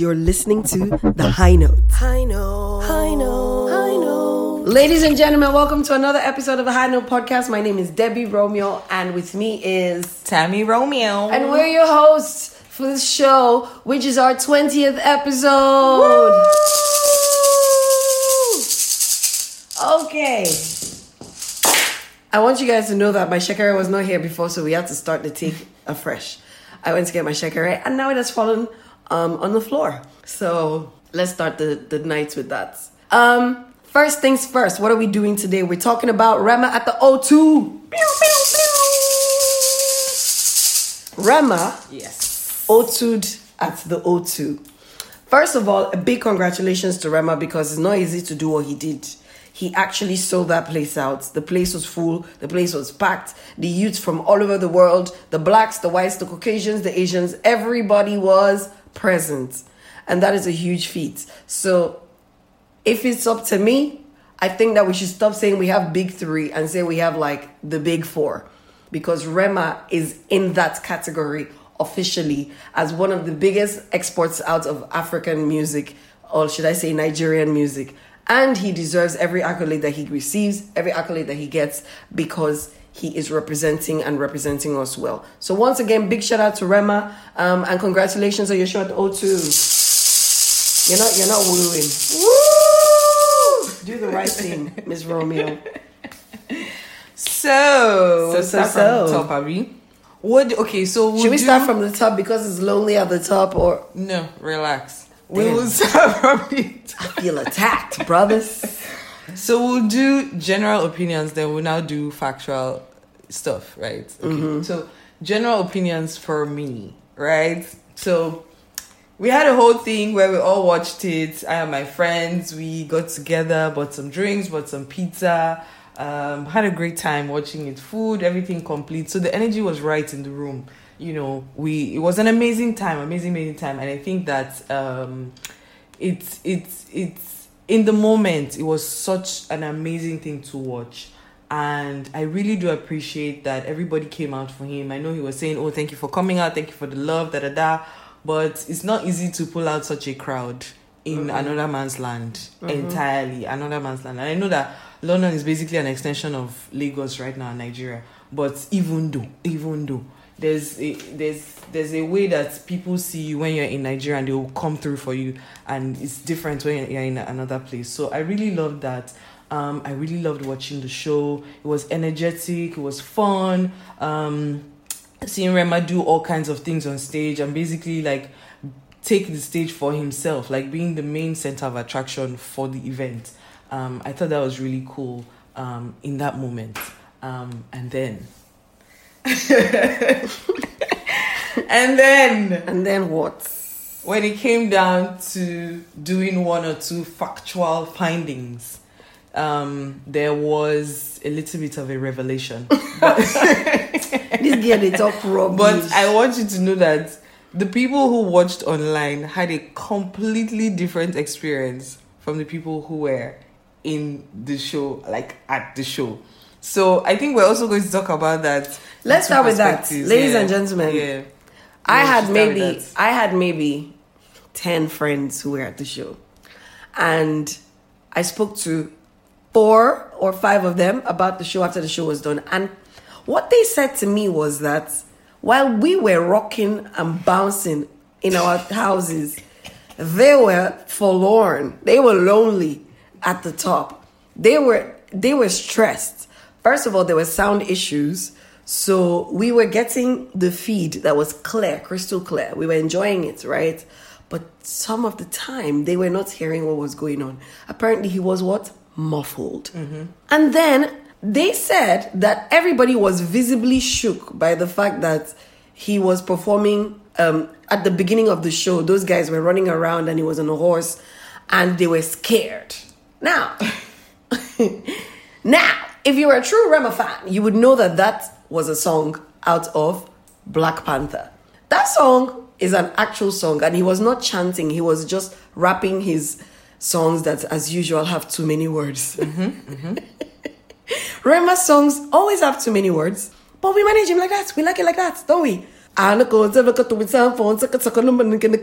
You're listening to The High Note. High Note. High Note. High Note. Ladies and gentlemen, welcome to another episode of the High Note Podcast. My name is Debbie Romeo, and with me is Tami Romeo. And we're your hosts for this show, which is our 20th episode. Okay. I want you guys to know that my shakara was not here before, so we had to start the take afresh. I went to get my shakara, and now it has fallen um, on the floor. So let's start the, the night with that. Um, first things first, what are we doing today? We're talking about Rema at the O2. Pew, pew, pew. Rema, yes, O2'd at the O2. First of all, a big congratulations to Rema because it's not easy to do what he did. He actually sold that place out. The place was full, the place was packed. The youths from all over the world, the blacks, the whites, the Caucasians, the Asians, everybody was present. And that is a huge feat. So if it's up to me, I think that we should stop saying we have big three and say we have like the big four. Because Rema is in that category officially as one of the biggest exports out of African music, or should I say Nigerian music. And he deserves every accolade that he receives, every accolade that he gets, because he is representing and representing us well. So once again, big shout out to Rema, um, and congratulations on your show at O2. You're not you're not wooing. Woo! Do the right thing, Miss Romeo. So, So, so, start so. from top, Abby. What? Okay, so Should we start from the top because it's lonely at the top, or No, relax. We will start from the top. I feel attacked, brothers? So we'll do general opinions, then we'll now do factual stuff, right? Okay. Mm-hmm. So general opinions for me, right? So we had a whole thing where we all watched it. I and my friends, we got together, bought some drinks, bought some pizza, um, had a great time watching it. Food, everything complete. So the energy was right in the room. You know, we it was an amazing time, amazing, amazing time, and I think that um, it's it's it's in the moment it was such an amazing thing to watch. And i really do appreciate that everybody came out for him. I know he was saying oh thank you for coming out. Thank you for the love da da da. But it's not easy to pull out such a crowd in mm-hmm. another man's land mm-hmm. entirely another man's land. And i know that london is basically an extension of lagos right now nigeria. But even though even though there's a there's there's a way that people see you when you're in Nigeria and they will come through for you and it's different when you're in another place. So I really loved that. Um, I really loved watching the show. It was energetic, it was fun. Um, seeing Rema do all kinds of things on stage and basically like take the stage for himself, like being the main center of attraction for the event. Um, I thought that was really cool um, in that moment. Um, and then and then And then what? when it came down to doing one or two factual findings, um, there was a little bit of a revelation. This girl they talk rubbish. But I want you to know that the people who watched online had a completely different experience from the people who were in the show, like at the show. So I think we're also going to talk about that. Let's start with that. Ladies Yeah. and gentlemen, Yeah. I had should start with maybe. I had maybe ten friends who were at the show, and I spoke to four or five of them about the show after the show was done. And what they said to me was that while we were rocking and bouncing in our houses, they were forlorn. They were lonely at the top. They were they were stressed. First of all, there were sound issues. So we were getting the feed that was clear, crystal clear. We were enjoying it, right? But some of the time they were not hearing what was going on. Apparently he was what? Muffled. And then they said that everybody was visibly shook by the fact that he was performing um, at the beginning of the show. Those guys were running around and he was on a horse and they were scared. Now, now, if you were a true Rema fan, you would know that that was a song out of Black Panther. That song is an actual song, and he was not chanting, he was just rapping his songs that, as usual, have too many words. Mm-hmm, mm-hmm. Rema songs always have too many words, but we manage him like that. We like it like that, don't we?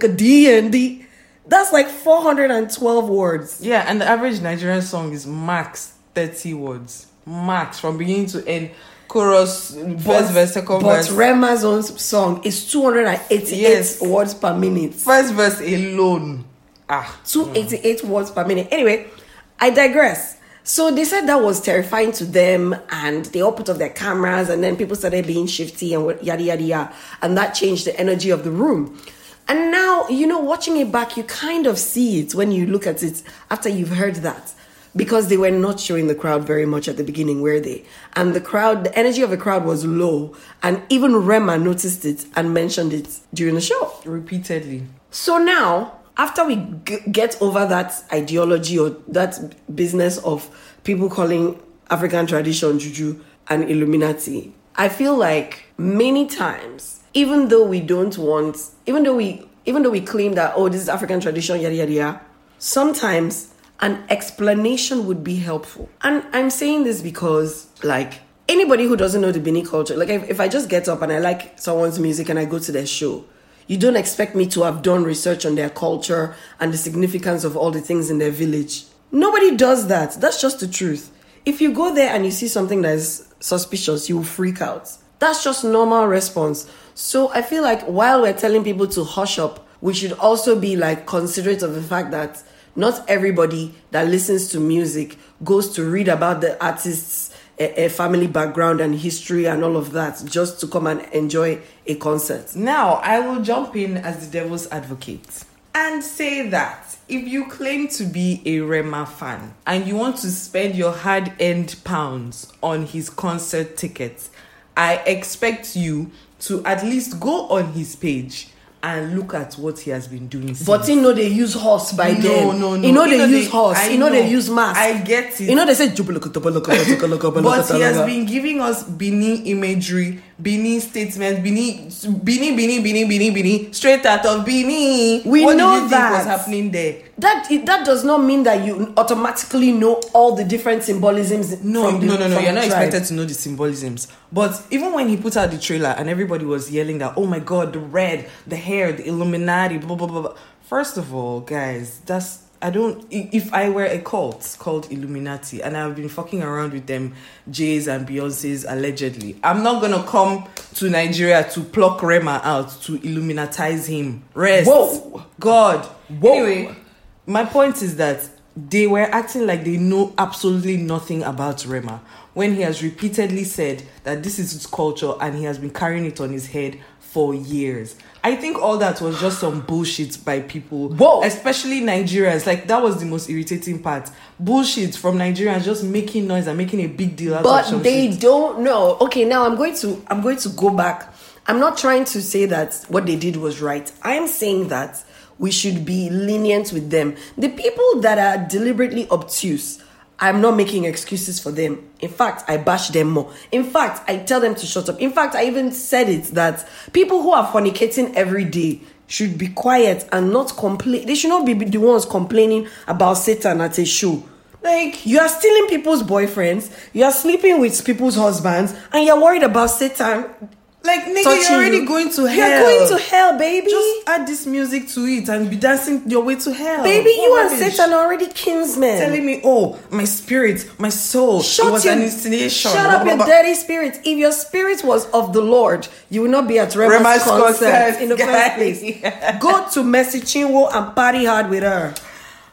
D and D. That's like 412 words. Yeah, and the average Nigerian song is max 30 words. Max from beginning to end. Chorus, first verse, second but verse. Rema's own song is 288 Yes. words per minute. first verse alone. Ah. 288 words per minute. Anyway, I digress. So they said that was terrifying to them, and they all put off their cameras, and then people started being shifty and yada yada yada, and that changed the energy of the room. And now, you know, watching it back, you kind of see it when you look at it after you've heard that. Because they were not showing the crowd very much at the beginning, were they? And the crowd, the energy of the crowd was low, and even Rema noticed it and mentioned it during the show. Repeatedly. So now, after we g- get over that ideology or that business of people calling African tradition juju and Illuminati, I feel like many times, even though we don't want, even though we, even though we claim that oh this is African tradition yada yada yada, sometimes an explanation would be helpful. And I'm saying this because like anybody who doesn't know the Bini culture, like if, if I just get up and I like someone's music and I go to their show, you don't expect me to have done research on their culture and the significance of all the things in their village. Nobody does that. That's just the truth. If you go there and you see something that is suspicious, you will freak out. That's just normal response. So I feel like while we're telling people to hush up, we should also be like considerate of the fact that not everybody that listens to music goes to read about the artist's a, a family background and history and all of that just to come and enjoy a concert. Now, I will jump in as the devil's advocate and say that if you claim to be a Rema fan and you want to spend your hard earned pounds on his concert tickets, I expect you to at least go on his page and look at what he has been doing. But since. you know they use horse by No, then. no, no. You know You they use horse. I you know, they use mask. I get it. You know they say "Jubalaka, But he has been giving us Bini imagery, Bini statements, Bini, Bini, Bini, Bini, Bini, Bini, straight out of Bini. We what know did you that. think was happening there? That that does not mean that you automatically know all the different symbolisms. No, from the, no, no, no. You're not tribe. expected to know the symbolisms. But even when he put out the trailer and everybody was yelling that, oh my god, the red, the hair, the Illuminati, blah blah blah. blah. First of all, guys, that's I don't. If I were a cult called Illuminati and I've been fucking around with them, Jays and Beyonce's allegedly, I'm not gonna come to Nigeria to pluck Rema out to Illuminatize him. Rest. Whoa. God. Whoa. Anyway, my point is that they were acting like they know absolutely nothing about Rema when he has repeatedly said that this is his culture and he has been carrying it on his head for years. I think all that was just some bullshit by people, Whoa. especially Nigerians. Like that was the most irritating part. Bullshit from Nigerians just making noise and making a big deal out of but they shit. don't know. Okay, now I'm going to I'm going to go back. I'm not trying to say that what they did was right. I'm saying that we should be lenient with them. The people that are deliberately obtuse, I'm not making excuses for them. In fact, I bash them more. In fact, I tell them to shut up. In fact, I even said it that people who are fornicating every day should be quiet and not complain. They should not be the ones complaining about Satan at a show. Like you are stealing people's boyfriends, you are sleeping with people's husbands, and you're worried about Satan. Like nigga, you're already you. going to hell. You're going to hell, baby. Just add this music to it and be dancing your way to hell. baby, you What and. Satan are already kinsmen. telling me, oh, my spirit, my soul, Shut it was your, an insinuation. Shut blah, up, blah, your dirty spirit. If your spirit was of the Lord, you will not be at Rema's, concert, concert, in the first place. Go to Mercy Chinwo and party hard with her.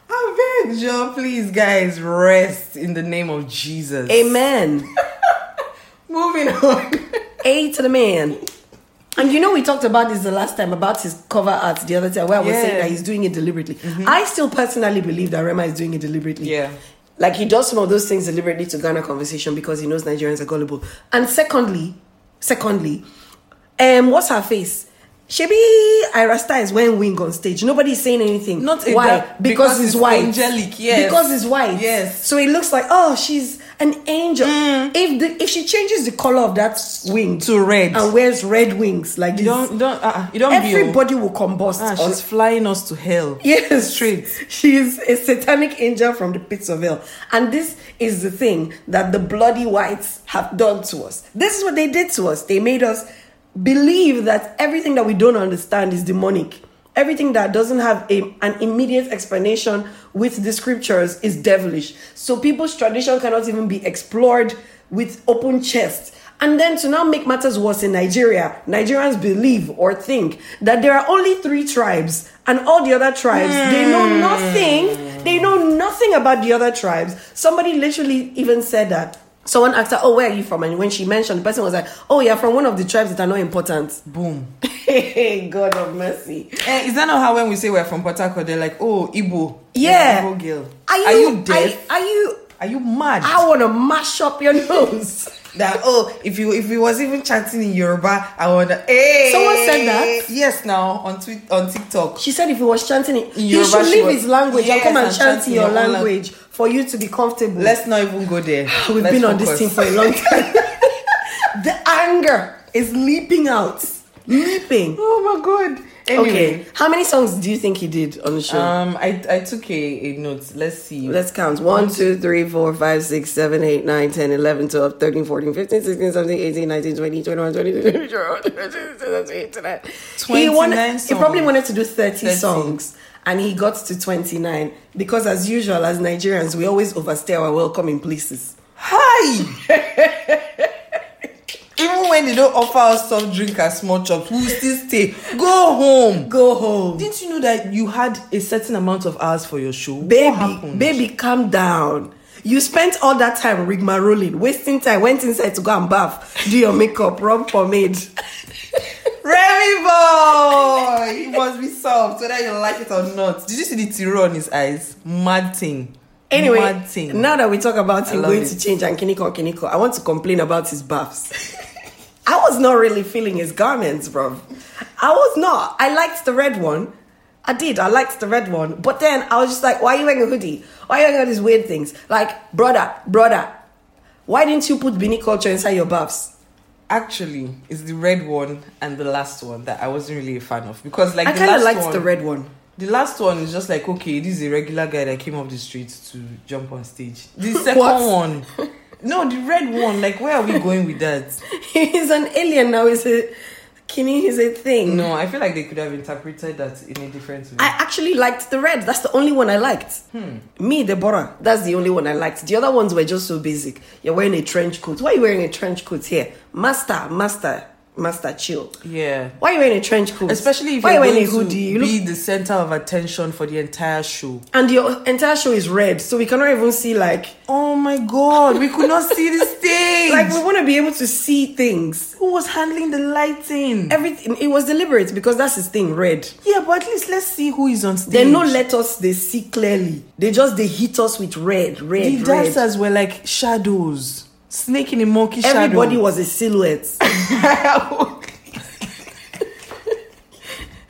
I beg you, please, guys, rest in the name of Jesus. Amen. Moving on. A to the man. And you know, we talked about this the last time about his cover art the other time, where I was Yeah. saying that he's doing it deliberately. I still personally believe that Rema is doing it deliberately. Yeah. Like he does some of those things deliberately to garner conversation because he knows Nigerians are gullible. And secondly, secondly, um, what's her face? Shebi Ayra Starr is wearing wing on stage. Nobody's saying anything. Not why? because, because it's white. angelic, yes. Because he's white. Yes. So it looks like oh she's an angel. If the if she changes the color of that wing To red. and wears red wings like You this, don't, don't, uh, you don't be. everybody will combust. Ah, on flying us to hell. Yes, Straight. She is a satanic angel from the pits of hell. And this is the thing that the bloody whites have done to us. This is what they did to us. They made us believe that everything that we don't understand is demonic. Everything that doesn't have a, an immediate explanation with the scriptures is devilish. So people's tradition cannot even be explored with open chest. And then to now make matters worse in Nigeria, Nigerians believe or think that there are only three tribes and all the other tribes, they know hmm. nothing. They know nothing about the other tribes. Somebody literally even said that. Someone asked her, Oh, where are you from? And when she mentioned, the person was like, Oh, yeah, from one of the tribes that are not important. Boom. Hey, God of mercy. Eh, is that not how when we say we're from Port Harcourt, they're like, oh, Igbo. Yeah. Igbo girl. Are you, Are you deaf? Are, are you? Are you mad? I want to mash up your nose. that oh if you if he was even chanting in Yoruba, I would hey Someone said that? Yes now on tweet on TikTok. She said if he was chanting it, he Yoruba, should leave was- his language and come and and chant in in your your own language for you to be comfortable. Let's not even go there. We've Let's been on this thing for a long time. the anger is leaping out. Leaping. Oh my god. Anyway. Okay. How many songs do you think he did on the show? Um I I took a, a note. Let's see. Let's count. 1, 2, 3, 4, 5, 6, 7, 8, 9, 10, 11, 12, 13, 14, 15, 16, 17, 18, 19, 20, 21, 22, 23, 24, 25, 26, 27, 28, 29. He, wanted, 29 he probably wanted to do 30, 30. songs and he got to 29 because, as usual, as Nigerians, we always overstay our welcome in places. Hi! Even when they don't offer us soft drink and small chops, we'll still stay. Go home. Go home. Didn't you know that you had a certain amount of hours for your show? Baby, baby, calm down. You spent all that time rigmaroling, wasting time, went inside to go and bath, do your makeup, rub pomade. Remy boy! He must be soft, whether you like it or not. Did you see the tear on his eyes? Mad thing. Anyway, Mad thing. now that we talk about him going it. to change and Kiniko Kiniko, I want to complain about his baths. I was not really feeling his garments, bro. I was not. I liked the red one. I did. I liked the red one. But then I was just like, why are you wearing a hoodie? Why are you wearing all these weird things? Like, brother, brother, why didn't you put Bini culture inside your baths? Actually, it's the red one and the last one that I wasn't really a fan of because, like, I kind of liked one, the red one. The last one is just like, okay, this is a regular guy that came off the street to jump on stage. The second one, no, the red one, like, where are we going with that? He's an alien now. Is a Kini is a thing. No, I feel like they could have interpreted that in a different way. I actually liked the red. That's the only one I liked. Hmm. Me, the Deborah. That's the only one I liked. The other ones were just so basic. You're wearing a trench coat. Why are you wearing a trench coat here? Master, master, master, chill. yeah. Why are you wearing a trench coat? Especially if Why you're you going wearing a hoodie? You look, be the center of attention for the entire show. and your entire show is red, so we cannot even see like Oh my god, we could not see the stage. like we want to be able to see things. who was handling the lighting? Everything. It was deliberate because that's his thing. Red. yeah, but at least let's see who is on stage. They no let us. They see clearly. They just they hit us with red, red, the red. dancers were like shadows, snake in a monkey shadow. Everybody was a silhouette.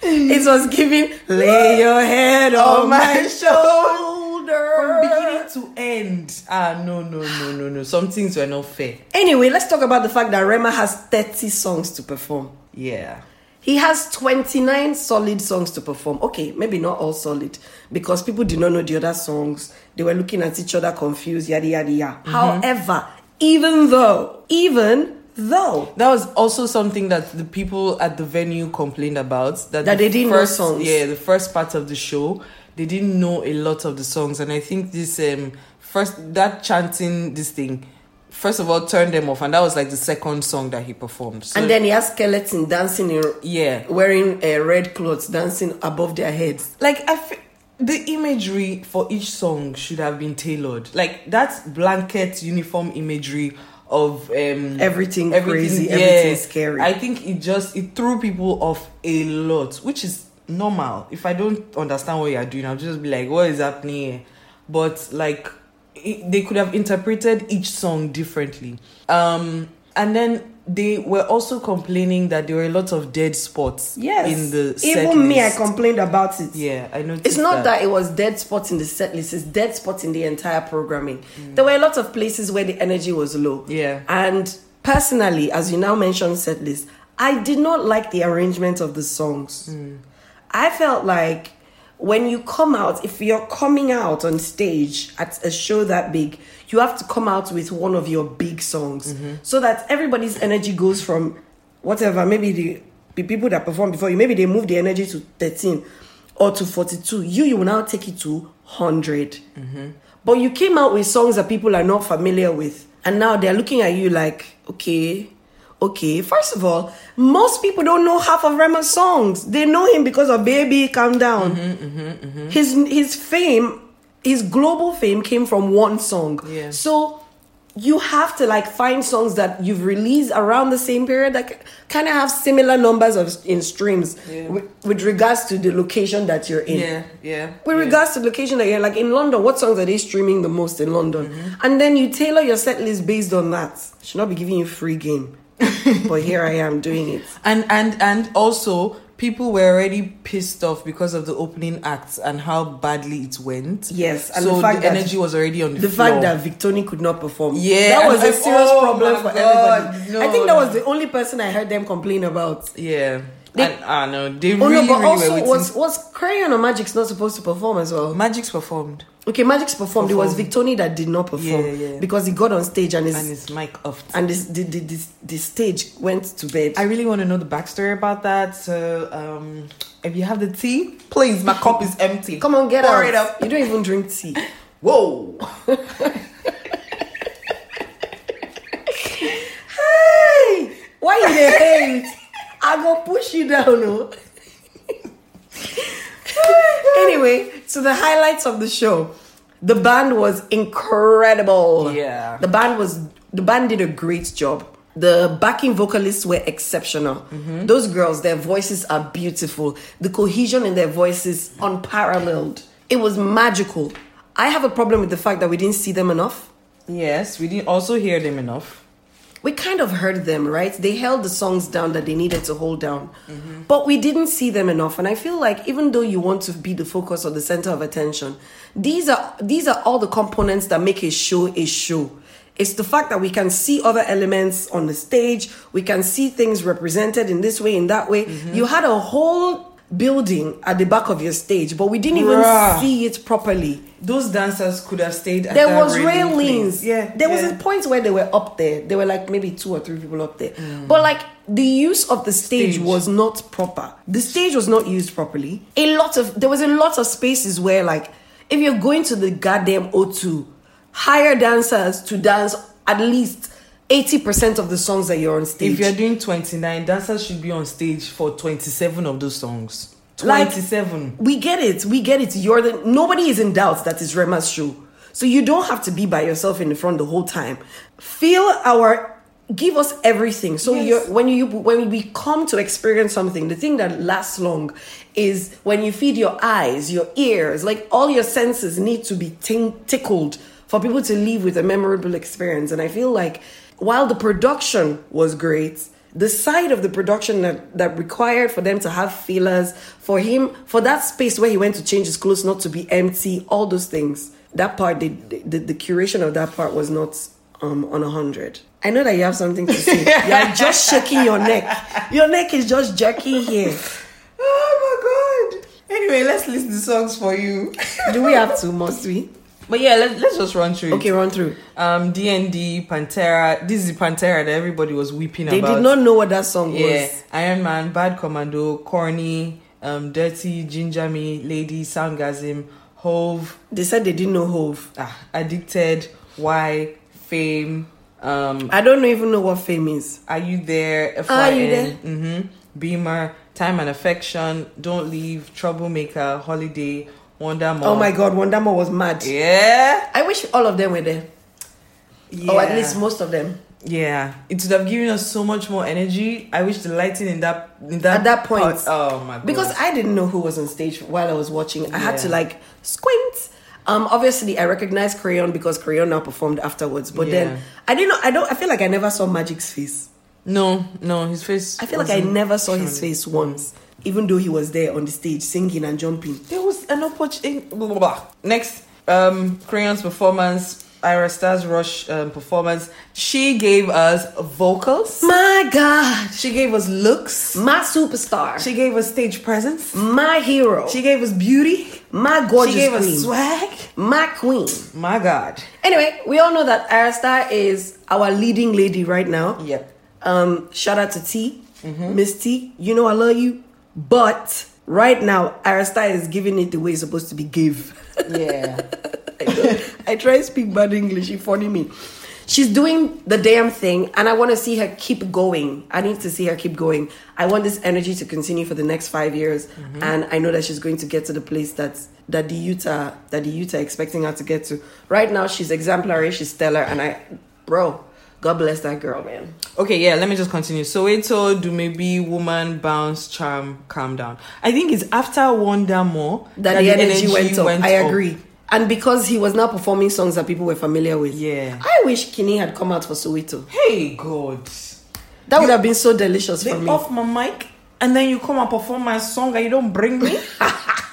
it was giving lay your head on, On my, my shoulder. from beginning to end. Ah, no, no, no, no, no. Some things were not fair. Anyway, let's talk about the fact that Rema has 30 songs to perform. Yeah. He has 29 solid songs to perform. Okay, maybe not all solid because people did not know the other songs. They were looking at each other confused, yada yada yada. Mm-hmm. However, even though, even though That was also something that the people at the venue complained about. That, That the they didn't know songs. Yeah, the first part of the show, they didn't know a lot of the songs, and I think this um first that chanting this thing, first of all turned them off, and that was like the second song that he performed. So, and then he has skeleton dancing in yeah, wearing uh, red clothes dancing above their heads. like I fe- the imagery for each song should have been tailored. Like that blanket uniform imagery of um Everything crazy, everything scary. I think it just it threw people off a lot, which is normal. If I don't understand what you're doing, I'll just be like, "What is happening?" Here? But like, it, they could have interpreted each song differently. Um, and then they were also complaining that there were a lot of dead spots. Yes. in the set even me, I complained about it. Yeah, I noticed. It's not that. it was dead spots in the set list, it's dead spots in the entire programming. There were a lot of places where the energy was low. Yeah. And personally, as you now mentioned set list, I did not like the arrangement of the songs. Hmm. I felt like when you come out, if you're coming out on stage at a show that big, you have to come out with one of your big songs so that everybody's energy goes from whatever, maybe the be people that performed before you. Maybe they move the energy to 13 or to 42. You, you will now take it to 100. But you came out with songs that people are not familiar with. And now they're looking at you like, okay, okay. First of all, most people don't know half of Rema's songs. They know him because of Baby Calm Down. Mm-hmm, mm-hmm, mm-hmm. His his fame, his global fame came from one song. Yeah. So you have to like find songs that you've released around the same period that kind of have similar numbers of in streams Yeah. with, with regards to the location that you're in. Yeah, yeah. With yeah. regards to the location that you're like in London, what songs are they streaming the most in London? Mm-hmm. And then you tailor your set list based on that. Should not be giving you free game. but here I am doing it. and and and also people were already pissed off because of the opening acts and how badly it went. Yes, and so the fact the that- energy was already on the, The fact that Victony could not perform. Yeah, That was a serious oh problem for God, everybody. no, I think that was the only person I heard them complain about. yeah, They- and I know they Oh really, no, but really also was was Crayon or Magixx not supposed to perform as well? Magixx performed Okay, Magixx performed. It was Performed. Victony that did not perform Yeah, yeah. because he got on stage and his and his mic off. and this the, the, the, the stage went to bed. I really want to know the backstory about that. So, um, if you have the tea, please, my cup is empty. Come on, get Pour out. it up. You don't even drink tea. Whoa. Hey, why you hate? I go push you down, oh. anyway, so the highlights of the show. The band was incredible. Yeah. The band was the band did a great job. The backing vocalists were exceptional. Mm-hmm. Those girls, their voices are beautiful. The cohesion in their voices unparalleled. It was magical. I have a problem with the fact that we didn't see them enough. Yes, we didn't also hear them enough. We kind of heard them, right? They held the songs down that they needed to hold down. But we didn't see them enough. And I feel like even though you want to be the focus or the center of attention, these are these are all the components that make a show a show. It's the fact that we can see other elements on the stage, we can see things represented in this way, in that way. You had a whole building at the back of your stage, but we didn't even Bruh. see it properly. Those dancers could have stayed. At There was railings. Yeah, There was yeah. a point where they were up there. There were like maybe two or three people up there. Mm. But like the use of the stage, Stage. was not proper. The stage was not used properly. A lot of there was a lot of spaces where like if you're going to the goddamn O2, hire dancers to dance at least 80% of the songs that you're on stage. If you're doing 29, dancers should be on stage for 27 of those songs. Like- 27. We get it. We get it. You're the nobody is in doubt that it's Rema's show. So you don't have to be by yourself in the front the whole time. Feel our give us everything. So Yes. you're when you when we come to experience something, the thing that lasts long is when you feed your eyes, your ears, like all your senses need to be ting- tickled for people to leave with a memorable experience. And I feel like while the production was great, the side of the production that, that required for them to have feelers, for him, for that space where he went to change his clothes not to be empty, all those things. That part, the, the, the curation of that part was not um, on a hundred. I know that you have something to say. You're just shaking your neck. Your neck is just jerking here. Oh my god. Anyway, let's list the songs for you. Do we have to? Must we? But yeah, let, let's just run through. it. Okay, run through. Um, DND, Pantera. This is the Pantera that everybody was weeping They about. They did not know what that song Yeah, was. Iron Man, Bad Commando, Corny, um, Dirty, Ginger Me, Lady, Soundgasm, Hove, They said they didn't know Hove. ah, Addicted, Why, Fame, um, I don't even know what fame is. Are You There, Are You There? Mm-hmm. Beamer, Time and Affection, Don't Leave, Troublemaker, Holiday, Wonder Mom. Oh my god, Wonder Wondamo was mad. Yeah. I wish all of them were there. yeah. Or at least most of them. Yeah, it would have given us so much more energy. I wish the lighting in that in that At that point. part- oh my god! Because I didn't know who was on stage while I was watching. I had to like squint. Um, obviously, I recognized Crayon because Crayon now performed afterwards. But Yeah. then I didn't know. I don't. I feel like I never saw Magixx face. no, no, his face. I feel like I never saw his face once, even though he was there on the stage singing and jumping. There was an opportunity. Next, um, Crayon's performance. Ayra Starr's Rush um, performance. She gave us vocals. My God, She gave us looks. my superstar, She gave us stage presence. my hero, She gave us beauty. my gorgeous she gave queen, us swag. my queen. My God. Anyway, we all know that Ayra Starr is our leading lady right now. Yep. Um, shout out to T. Miss T. you know I love you, but right now Ayra Starr is giving it the way it's supposed to be give. Yeah. I, I try to speak bad English, you funny me. She's doing the damn thing, and I want to see her keep going. I need to see her keep going. I want this energy to continue for the next five years, mm-hmm. and I know that she's going to get to the place that that the Utah that the Utah expecting her to get to. Right now, she's exemplary, she's stellar, and I, bro, God bless that girl, man. Okay, yeah, let me just continue. So, Soweto, Dumebi woman, bounce, charm, calm down. I think it's after Wonder More That, the energy, went up. I up. agree. And because he was now performing songs that people were familiar with. Yeah. I wish Kinney had come out for Soweto. Hey, God. That would have been so delicious for me. off my mic and then you come and perform my song and you don't bring me.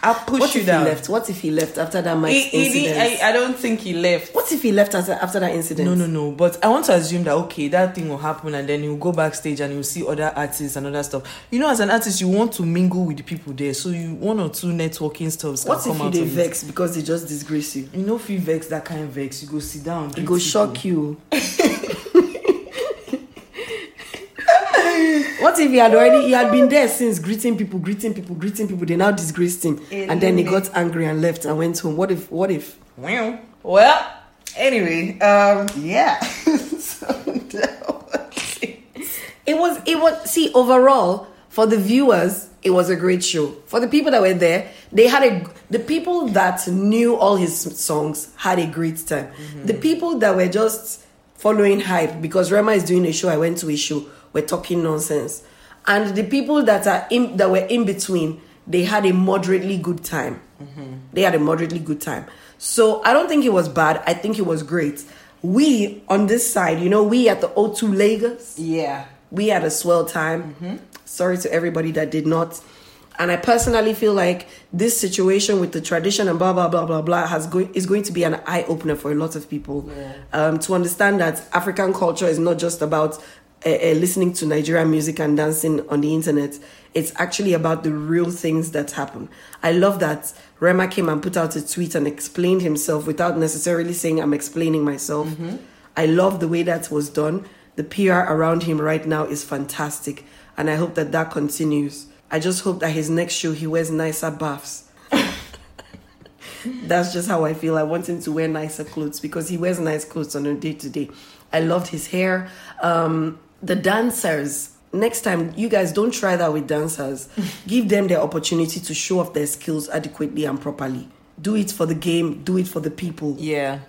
I'll push What you if down. he left? What if he left after that he incident? I, I don't think he left. what if he left after, after that incident? No, no, no. But I want to assume that okay, that thing will happen, and then he'll go backstage and you'll see other artists and other stuff. You know, as an artist, you want to mingle with the people there, so you one or two networking stuffs. What if come he out dey of it. vex because they just disgrace you? You know, if you vex that kind of vex, you go sit down. It go people. shock you. what if he had already he had been there since greeting people, greeting people, greeting people? They now disgraced him, and then he got angry and left and went home. What if? What if? Well, well. Anyway, um, yeah. so, it. Was it was see overall for the viewers it was a great show. For the people that were there, they had a the people that knew all his songs had a great time. The people that were just following hype because Rema is doing a show, I went to a show, were talking nonsense. And the people that are in that were in between, they had a moderately good time. They had a moderately good time. So I don't think it was bad. I think it was great. We on this side, you know, we at the O2 Lagos, Yeah. we had a swell time. Sorry to everybody that did not. And I personally feel like this situation with the tradition and blah blah blah blah blah has going is going to be an eye opener for a lot of people um, to understand that African culture is not just about uh, uh, listening to Nigerian music and dancing on the internet. It's actually about the real things that happen. I love that Rema came and put out a tweet and explained himself without necessarily saying I'm explaining myself. I love the way that was done. The PR around him right now is fantastic, and I hope that that continues. I just hope that his next show he wears nicer buffs. That's just how I feel. I want him to wear nicer clothes because he wears nice clothes on a day to day. I loved his hair. Um, the dancers. Next time, you guys don't try that with dancers. Give them the opportunity to show off their skills adequately and properly. Do it for the game. Do it for the people. Yeah.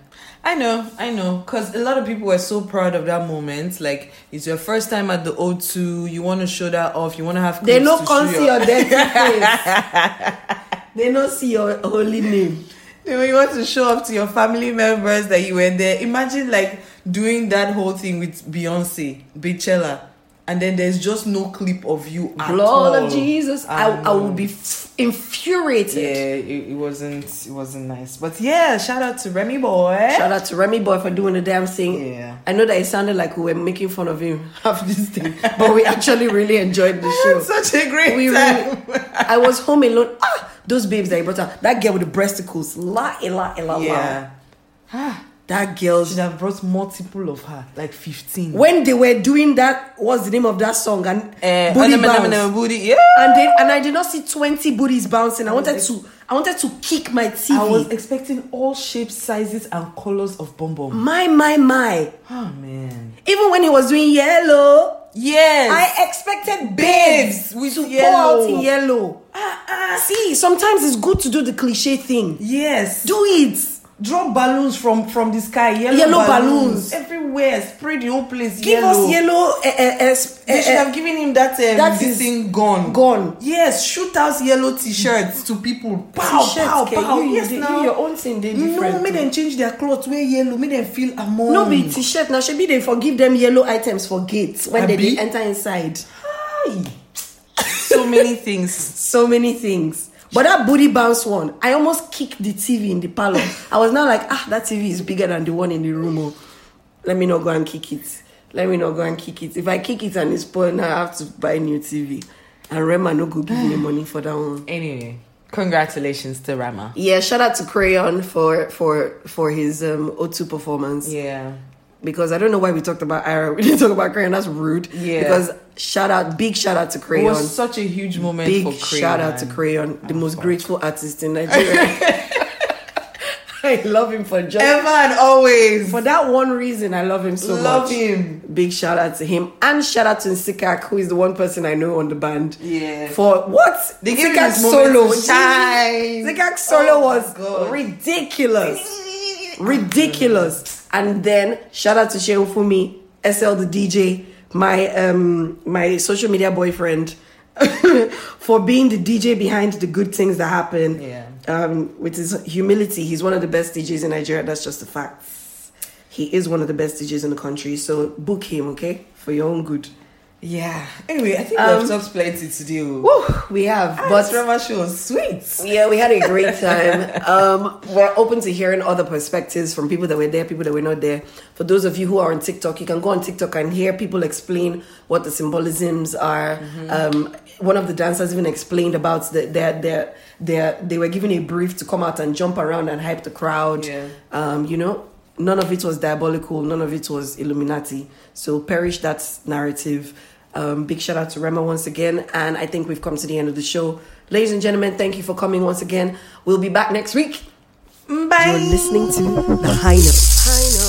I know, I know, because a lot of people were so proud of that moment. Like, it's your first time at the O2, you want to show that off, you want to have They no to come show see your dirty face. they no see your holy name. You want to show up to your family members that you were there. Imagine like doing that whole thing with Beyonce, Beychella, and then there's just no clip of you at all. Blood of Jesus. I, I know. would be f- infuriated. Yeah, it, it wasn't. It wasn't nice. But yeah, shout out to Remy boy. Shout out to Remy Boy for doing the damn thing. Yeah. I know that it sounded like we were making fun of him half this thing, but we actually really enjoyed the show. Such a great We time. really, I was home alone. Ah, those babes that he brought out. That girl with the breasticles. La, la, la, la. yeah. That girl. Should have brought multiple of her, like fifteen. When they were doing that, what's the name of that song? And Uh, booty Onem, bounce. Onem, booty. Yeah. and they and I did not see twenty booties bouncing. I wanted to I wanted to kick my TV. I was expecting all shapes, sizes, and colors of Bum. my my my. Oh man. Even when he was doing yellow, Yes. I expected babes with to yellow. out in yellow. See, sometimes it's good to do the cliche thing. yes. Do it. Drop balloons from from the sky. Yellow, Yellow balloons. balloons. everywhere. Spray the whole place. Give yellow. us yellow. Uh, uh, uh, They uh, should uh, have given him that um, that this is thing gone. gone. Yes, shoot out yellow t-shirts to people. Pow, T-shirts, pow, okay, pow. you- yes, you- now your own thing, they No, different make too. them change their clothes. Wear yellow. Make them feel among. No be t-shirt. Now should be they forgive them yellow items for gates when they, Abi? they enter inside. Hi. so many things. So many things. But that booty bounce one, I almost kicked the TV in the parlor. I was now like, ah, that TV is bigger than the one in the room. Oh. Let me not go and kick it. Let me not go and kick it. If I kick it and it's spoiled, now I have to buy a new TV. And Rema no go give me money for that one. Anyway, congratulations to Rema. Yeah, shout out to Crayon for for for his um O2 performance. Yeah. Because I don't know why we talked about Ayra. We didn't talk about Crayon. That's rude. Yeah. Because shout out, big shout out to Crayon. It was such a huge moment Big for Crayon. shout out to. Crayon, the oh, most grateful artist in Nigeria. I love him for just Ever and always. for that one reason. I love him so Love much. Love him. Big shout out to him and shout out to Nsikak, who is the one person I know on the band. Yeah. For what? They gave Nsikak's solo. Nsikak's solo Oh was ridiculous. Ridiculous. And then shout out to Shehu Fumi, SL the DJ, my um my social media boyfriend, for being the DJ behind the good things that happen. Yeah. Um, with his humility, he's one of the best DJs in Nigeria. That's just a fact. He is one of the best DJs in the country. So book him, okay, for your own good. Yeah. Anyway, I think Um, we've talked plenty today. oh. Woo, we have, But but drama show was sweet. yeah, we had a great time. Um, we're open to hearing other perspectives from people that were there, people that were not there. For those of you who are on TikTok, you can go on TikTok and hear people explain what the symbolisms are. Um, one of the dancers even explained about the, their, their, their, they were given a brief to come out and jump around and hype the crowd. Yeah. Um, you know, none of it was diabolical, none of it was Illuminati. So perish that narrative. Um, big shout out to Rema once again. And I think we've come to the end of the show. Ladies and gentlemen, thank you for coming once again. We'll be back next week. Bye. You're listening to The High Note. High Note. High Note.